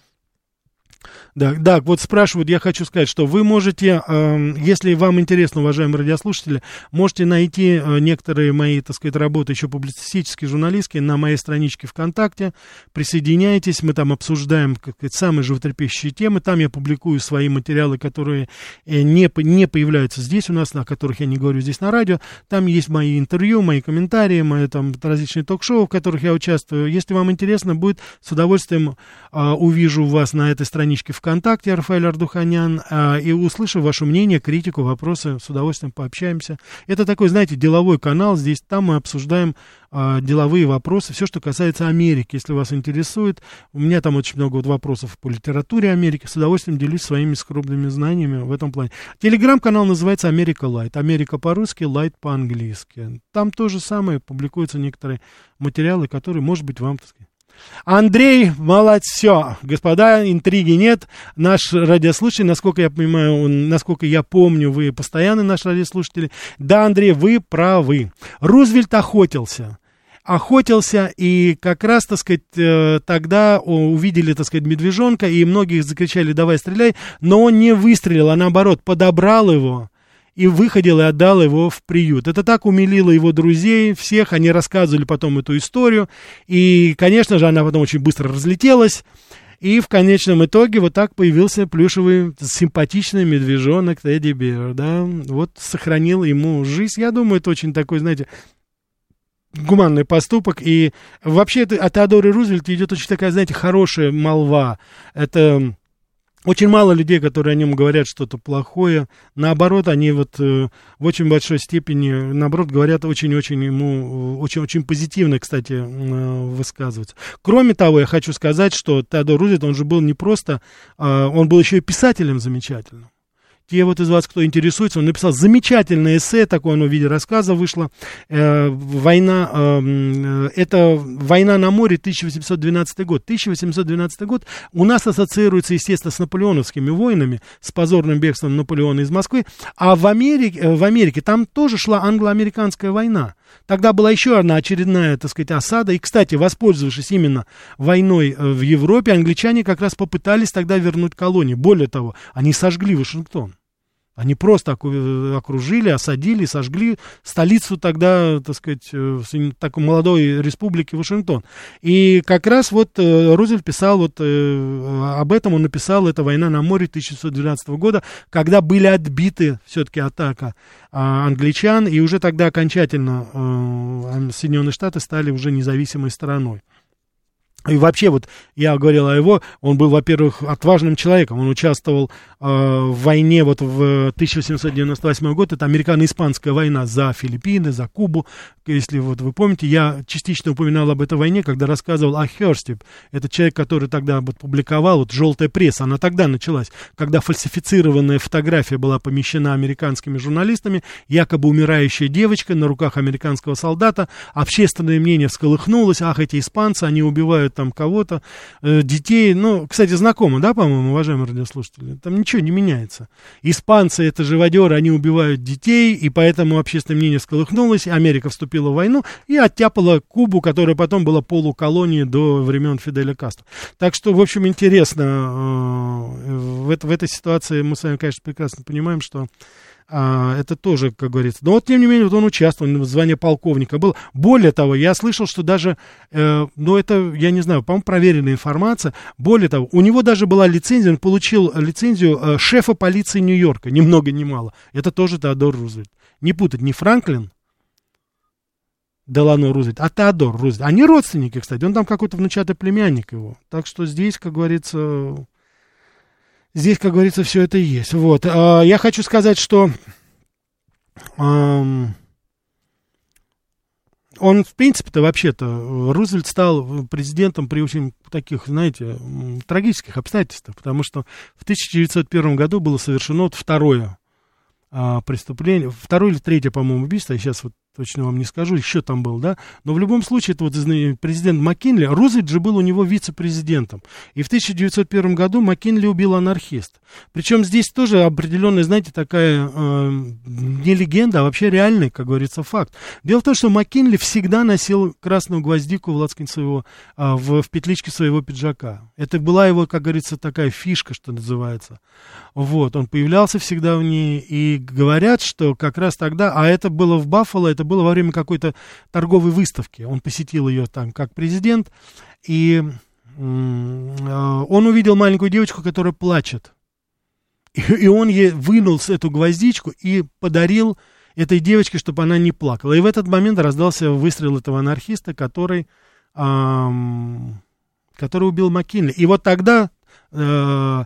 Да, да, вот спрашивают, я хочу сказать, что вы можете, э, если вам интересно, уважаемые радиослушатели, можете найти э, некоторые мои, так сказать, работы еще публицистические, журналистские на моей страничке ВКонтакте. Присоединяйтесь, мы там обсуждаем, как сказать, самые животрепещущие темы. Там я публикую свои материалы, которые э, не, не появляются здесь у нас, о которых я не говорю здесь на радио. Там есть мои интервью, мои комментарии, мои там различные ток-шоу, в которых я участвую. Если вам интересно будет, с удовольствием э, увижу вас на этой странице страничке ВКонтакте Рафаэль Ардуханян, а, и услышу ваше мнение, критику, вопросы, с удовольствием пообщаемся. Это такой, знаете, деловой канал, здесь там мы обсуждаем а, деловые вопросы, все, что касается Америки, если вас интересует. У меня там очень много вот вопросов по литературе Америки, с удовольствием делюсь своими скромными знаниями в этом плане. Телеграм-канал называется Америка Light, Америка по-русски, Light по-английски. Там то же самое, публикуются некоторые материалы, которые, может быть, вам, так сказать, Андрей, молодец, все, господа, интриги нет. Наш радиослушатель, насколько я понимаю, он, насколько я помню, вы постоянный наш радиослушатель. Да, Андрей, вы правы. Рузвельт охотился охотился, и как раз, так сказать, э, тогда увидели, так сказать, медвежонка, и многие закричали «давай стреляй», но он не выстрелил, а наоборот подобрал его, и выходил и отдал его в приют. Это так умилило его друзей, всех, они рассказывали потом эту историю, и, конечно же, она потом очень быстро разлетелась, и в конечном итоге вот так появился плюшевый симпатичный медвежонок Тедди Бер, да, вот сохранил ему жизнь. Я думаю, это очень такой, знаете, гуманный поступок. И вообще это, о Теодоре Рузвельте идет очень такая, знаете, хорошая молва. Это очень мало людей, которые о нем говорят что-то плохое. Наоборот, они вот э, в очень большой степени, наоборот, говорят очень-очень ему, очень-очень позитивно, кстати, э, высказываются. Кроме того, я хочу сказать, что Теодор Рузвельт, он же был не просто, э, он был еще и писателем замечательным. Те вот из вас, кто интересуется, он написал замечательное эссе, такое оно в виде рассказа вышло. Э, война, эм, э, это «Война на море», 1812 год. 1812 год у нас ассоциируется, естественно, с наполеоновскими войнами, с позорным бегством Наполеона из Москвы. А в Америке, э, в Америке там тоже шла англо-американская война. Тогда была еще одна очередная, так сказать, осада. И, кстати, воспользовавшись именно войной э, в Европе, англичане как раз попытались тогда вернуть колонии. Более того, они сожгли Вашингтон. Они просто окружили, осадили, сожгли столицу тогда, так сказать, э, такой молодой республики Вашингтон. И как раз вот э, Рузвельт писал вот э, об этом, он написал, это «Война на море» 1912 года, когда были отбиты все-таки атака а, англичан, и уже тогда окончательно Соединенные Штаты стали уже независимой страной. И вообще, вот я говорил о его, он был, во-первых, отважным человеком. Он участвовал э, в войне вот в 1898 год. Это американо-испанская война за Филиппины, за Кубу. Если вот вы помните, я частично упоминал об этой войне, когда рассказывал о Херсте. Это человек, который тогда вот публиковал, вот желтая пресса, она тогда началась, когда фальсифицированная фотография была помещена американскими журналистами, якобы умирающая девочка на руках американского солдата. Общественное мнение всколыхнулось, ах, эти испанцы, они убивают там кого-то, э, детей. Ну, кстати, знакомо, да, по-моему, уважаемые радиослушатели? Там ничего не меняется. Испанцы, это живодеры, они убивают детей, и поэтому общественное мнение сколыхнулось, Америка вступила в войну и оттяпала Кубу, которая потом была полуколонией до времен Фиделя Кастро. Так что, в общем, интересно, э, в, в этой ситуации мы с вами, конечно, прекрасно понимаем, что а, это тоже, как говорится. Но вот, тем не менее, вот он участвовал, в звании полковника был. Более того, я слышал, что даже, э, ну, это, я не знаю, по-моему, проверенная информация. Более того, у него даже была лицензия, он получил лицензию э, шефа полиции Нью-Йорка, ни много ни мало. Это тоже Теодор Рузвельт. Не путать, не Франклин, Делано Рузвельт, а Теодор Рузвельт. Они родственники, кстати. Он там какой-то внучатый племянник его. Так что здесь, как говорится, Здесь, как говорится, все это есть. Вот. А, я хочу сказать, что он, в принципе-то, вообще-то, Рузвельт стал президентом при очень таких, знаете, трагических обстоятельствах, потому что в 1901 году было совершено второе а, преступление, второе или третье, по-моему, убийство, я сейчас вот точно вам не скажу, еще там был, да, но в любом случае, это вот президент Маккинли, Рузвельт же был у него вице-президентом, и в 1901 году Маккинли убил анархист. Причем здесь тоже определенная, знаете, такая э, не легенда, а вообще реальный, как говорится, факт. Дело в том, что Маккинли всегда носил красную гвоздику в лацкане своего, э, в, в петличке своего пиджака. Это была его, как говорится, такая фишка, что называется. Вот, он появлялся всегда в ней, и говорят, что как раз тогда, а это было в Баффало, это было во время какой-то торговой выставки, он посетил ее там как президент, и э, он увидел маленькую девочку, которая плачет, и он ей вынул эту гвоздичку и подарил этой девочке, чтобы она не плакала. И в этот момент раздался выстрел этого анархиста, который, эм, который убил Маккинли. И вот тогда э,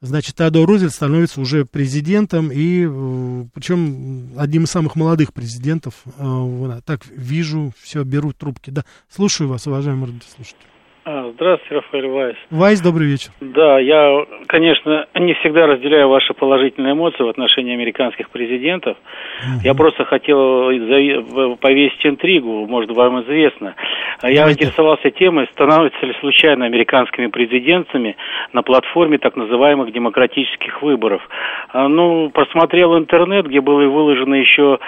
значит, Теодор Рузвельт становится уже президентом, и э, причем одним из самых молодых президентов. Э, так вижу, все, берут трубки. Да, слушаю вас, уважаемый радиослушатель. А, здравствуйте, Рафаэль Вайс. Вайс, добрый вечер. Да, я, конечно, не всегда разделяю ваши положительные эмоции в отношении американских президентов. Угу. Я просто хотел повесить интригу, может, вам известно. Я Давайте. интересовался темой, становятся ли случайно американскими президентами на платформе так называемых демократических выборов. А, ну, просмотрел интернет, где было выложено еще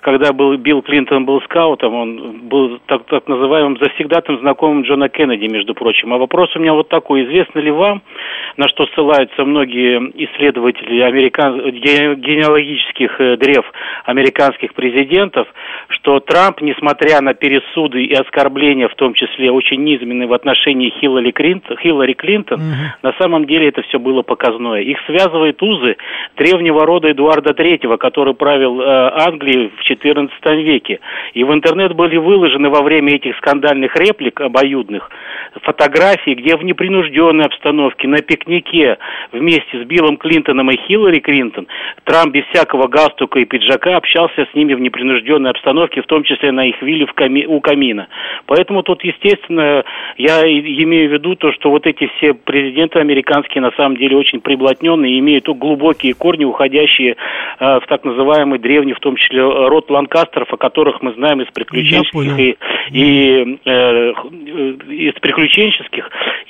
когда был Билл Клинтон был скаутом, он был так, так называемым завсегдатым знакомым Джона Кеннеди, между прочим. А вопрос у меня вот такой. Известно ли вам, на что ссылаются многие исследователи американ... генеалогических э, древ американских президентов, что Трамп, несмотря на пересуды и оскорбления, в том числе очень низменные в отношении Хиллари Клинтон, Хиллари Клинтон угу. на самом деле это все было показное. Их связывает узы древнего рода Эдуарда III, который правил э, Англией в XIV веке. И в интернет были выложены во время этих скандальных реплик обоюдных фотографии, где в непринужденной обстановке на пикнике вместе с Биллом Клинтоном и Хиллари Клинтон Трамп без всякого галстука и пиджака общался с ними в непринужденной обстановке, в том числе на их вилле в ками, у камина. Поэтому тут, естественно, я имею в виду то, что вот эти все президенты американские на самом деле очень приблотненные, имеют глубокие корни, уходящие э, в так называемый древний, в том числе, род Ланкастеров, о которых мы знаем из приключенческих и, и э, из приключенческих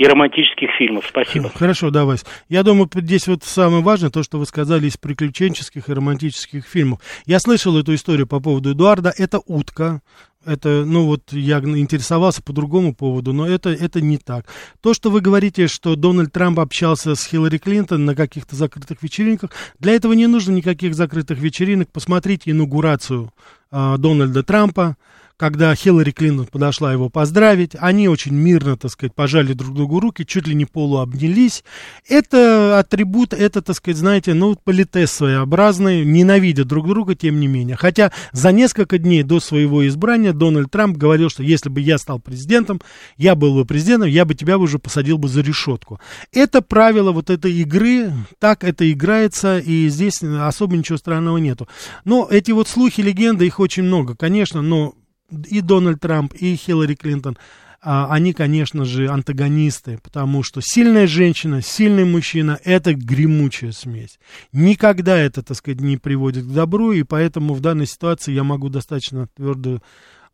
и романтических фильмов. Спасибо. Хорошо, да, Вась. Я думаю, здесь вот самое важное, то, что вы сказали из приключенческих и романтических фильмов. Я слышал эту историю по поводу Эдуарда. Это утка. Это, ну вот, я интересовался по другому поводу, но это, это не так. То, что вы говорите, что Дональд Трамп общался с Хиллари Клинтон на каких-то закрытых вечеринках, для этого не нужно никаких закрытых вечеринок. Посмотрите инаугурацию э, Дональда Трампа когда Хиллари Клинтон подошла его поздравить, они очень мирно, так сказать, пожали друг другу руки, чуть ли не полуобнялись. Это атрибут, это, так сказать, знаете, ну, политес своеобразный, ненавидят друг друга, тем не менее. Хотя за несколько дней до своего избрания Дональд Трамп говорил, что если бы я стал президентом, я был бы президентом, я бы тебя уже посадил бы за решетку. Это правило вот этой игры, так это играется, и здесь особо ничего странного нету. Но эти вот слухи, легенды, их очень много, конечно, но и Дональд Трамп, и Хиллари Клинтон, а, они, конечно же, антагонисты, потому что сильная женщина, сильный мужчина – это гремучая смесь. Никогда это, так сказать, не приводит к добру, и поэтому в данной ситуации я могу достаточно твердо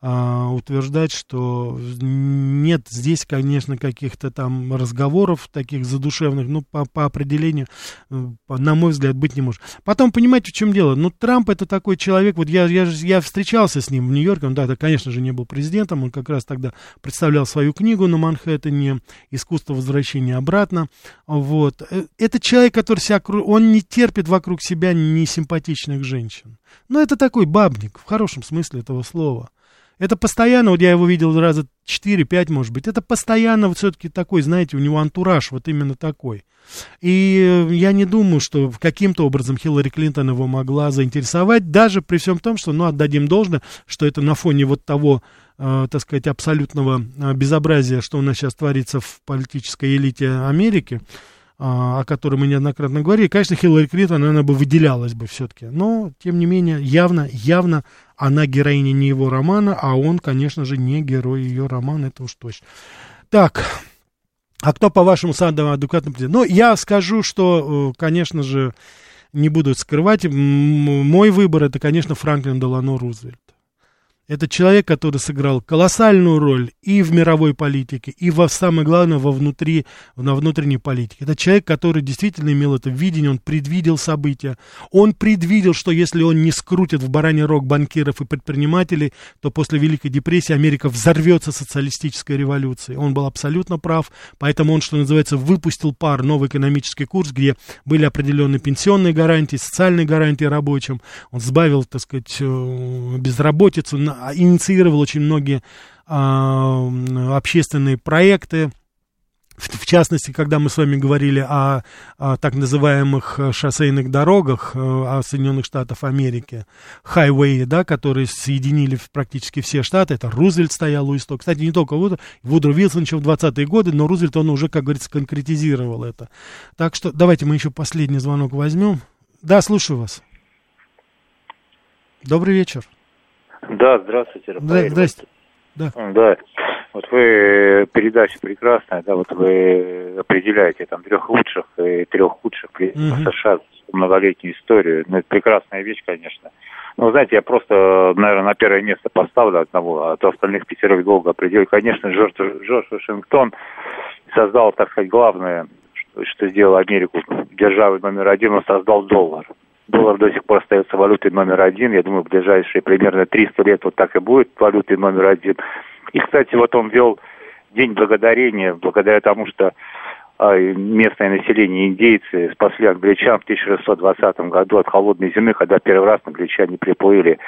утверждать, что нет здесь, конечно, каких-то там разговоров таких задушевных, ну, по, по определению, на мой взгляд, быть не может. Потом, понимаете, в чем дело? Ну, Трамп это такой человек, вот я, я, я встречался с ним в Нью-Йорке, он, да, да, конечно же, не был президентом, он как раз тогда представлял свою книгу на Манхэттене «Искусство возвращения обратно», вот. Э, это человек, который себя, он не терпит вокруг себя несимпатичных женщин. Ну, это такой бабник, в хорошем смысле этого слова. Это постоянно, вот я его видел раза 4-5, может быть, это постоянно вот все-таки такой, знаете, у него антураж вот именно такой. И я не думаю, что каким-то образом Хиллари Клинтон его могла заинтересовать, даже при всем том, что, ну, отдадим должное, что это на фоне вот того, э, так сказать, абсолютного э, безобразия, что у нас сейчас творится в политической элите Америки, о которой мы неоднократно говорили, конечно, Хиллари Клинтон, она бы выделялась бы все-таки. Но, тем не менее, явно, явно она героиня не его романа, а он, конечно же, не герой ее романа, это уж точно. Так, а кто, по-вашему, самым адекватным президентом? Ну, я скажу, что, э, конечно же, не буду скрывать, мой выбор это, конечно, Франклин Делано Рузвельт. Это человек, который сыграл колоссальную роль и в мировой политике, и, во, самое главное, во внутри, на внутренней политике. Это человек, который действительно имел это видение, он предвидел события. Он предвидел, что если он не скрутит в бараний рог банкиров и предпринимателей, то после Великой депрессии Америка взорвется социалистической революцией. Он был абсолютно прав, поэтому он, что называется, выпустил пар, новый экономический курс, где были определенные пенсионные гарантии, социальные гарантии рабочим. Он сбавил, так сказать, э, безработицу, инициировал очень многие а, общественные проекты, в частности, когда мы с вами говорили о, о так называемых шоссейных дорогах о Соединенных Штатах Америки, хайвей, да, которые соединили практически все штаты, это Рузвельт стоял у истоков. Кстати, не только Вудро, Вудро Вилсон еще в 20-е годы, но Рузвельт, он уже, как говорится, конкретизировал это. Так что давайте мы еще последний звонок возьмем. Да, слушаю вас. Добрый вечер. Да, здравствуйте, Рафаэль. Здрасте. Да. Да. Вот вы передача прекрасная, да, вот вы определяете там трех лучших и трех худших президентов угу. США многолетнюю историю. Ну, это прекрасная вещь, конечно. Ну, знаете, я просто, наверное, на первое место поставлю одного, а то остальных пятерых долго определю. Конечно, Джордж, Джордж Вашингтон создал, так сказать, главное, что, что сделал Америку державой номер один, он создал доллар. Доллар до сих пор остается валютой номер один. Я думаю, в ближайшие примерно 300 лет вот так и будет валютой номер один. И, кстати, вот он ввел День благодарения благодаря тому, что а, местное население, индейцы, спасли англичан в 1620 году от холодной зимы, когда первый раз англичане приплыли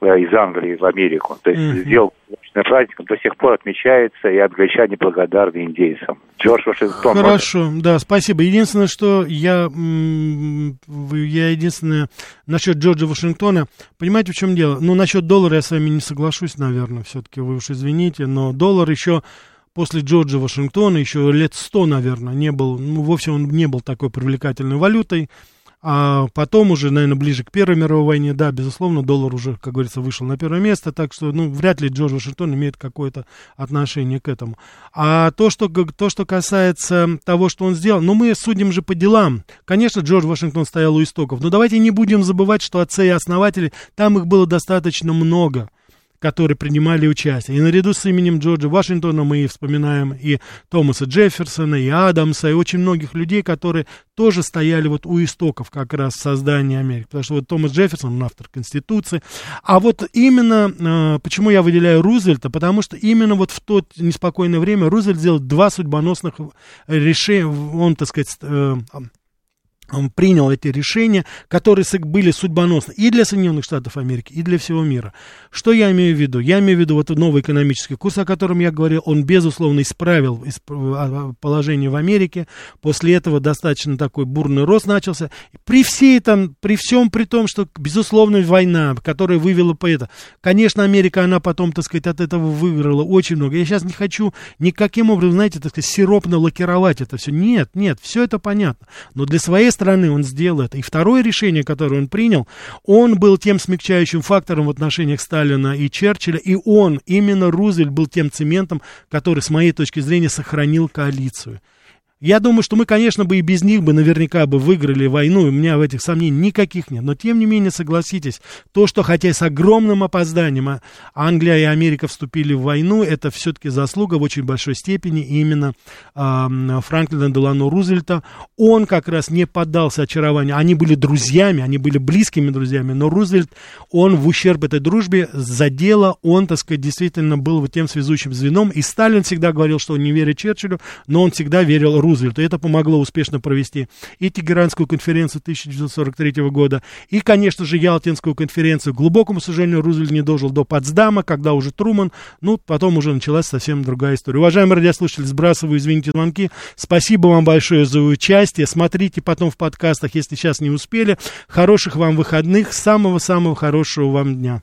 из Англии в Америку. То есть mm-hmm. сделал праздником, до сих пор отмечается, и англичане благодарны индейцам. Джордж Вашингтон. Хорошо, может... да, спасибо. Единственное, что я, я единственное, насчет Джорджа Вашингтона, понимаете, в чем дело? Ну, насчет доллара я с вами не соглашусь, наверное, все-таки вы уж извините, но доллар еще после Джорджа Вашингтона еще лет сто, наверное, не был, ну, вовсе он не был такой привлекательной валютой. А потом уже, наверное, ближе к Первой мировой войне, да, безусловно, доллар уже, как говорится, вышел на первое место, так что, ну, вряд ли Джордж Вашингтон имеет какое-то отношение к этому. А то, что, то, что касается того, что он сделал, ну, мы судим же по делам. Конечно, Джордж Вашингтон стоял у истоков, но давайте не будем забывать, что отцы и основатели, там их было достаточно много которые принимали участие. И наряду с именем Джорджа Вашингтона мы вспоминаем и Томаса Джефферсона, и Адамса, и очень многих людей, которые тоже стояли вот у истоков как раз создания Америки. Потому что вот Томас Джефферсон, он автор Конституции. А вот именно, э, почему я выделяю Рузвельта, потому что именно вот в то неспокойное время Рузвельт сделал два судьбоносных решения, он, так сказать, э, принял эти решения, которые были судьбоносны и для Соединенных Штатов Америки, и для всего мира. Что я имею в виду? Я имею в виду вот новый экономический курс, о котором я говорил, он, безусловно, исправил а, положение в Америке. После этого достаточно такой бурный рост начался. При всей там, при всем при том, что, безусловно, война, которая вывела по это. Конечно, Америка, она потом, так сказать, от этого выиграла очень много. Я сейчас не хочу никаким образом, знаете, так сказать, сиропно лакировать это все. Нет, нет, все это понятно. Но для своей стороны он сделал это. И второе решение, которое он принял, он был тем смягчающим фактором в отношениях Сталина и Черчилля, и он, именно Рузвельт, был тем цементом, который, с моей точки зрения, сохранил коалицию. Я думаю, что мы, конечно, бы и без них бы наверняка бы выиграли войну, и у меня в этих сомнений никаких нет. Но, тем не менее, согласитесь, то, что хотя и с огромным опозданием а Англия и Америка вступили в войну, это все-таки заслуга в очень большой степени именно э, Франклина Делано Рузвельта. Он как раз не поддался очарованию. Они были друзьями, они были близкими друзьями, но Рузвельт, он в ущерб этой дружбе за дело, он, так сказать, действительно был вот тем связующим звеном. И Сталин всегда говорил, что он не верит Черчиллю, но он всегда верил Рузвельту. Это помогло успешно провести и Тегеранскую конференцию 1943 года, и, конечно же, Ялтинскую конференцию. К глубокому сожалению, Рузвельт не дожил до Потсдама, когда уже Труман, ну, потом уже началась совсем другая история. Уважаемые радиослушатели, сбрасываю, извините, звонки. Спасибо вам большое за участие. Смотрите потом в подкастах, если сейчас не успели. Хороших вам выходных, самого-самого хорошего вам дня.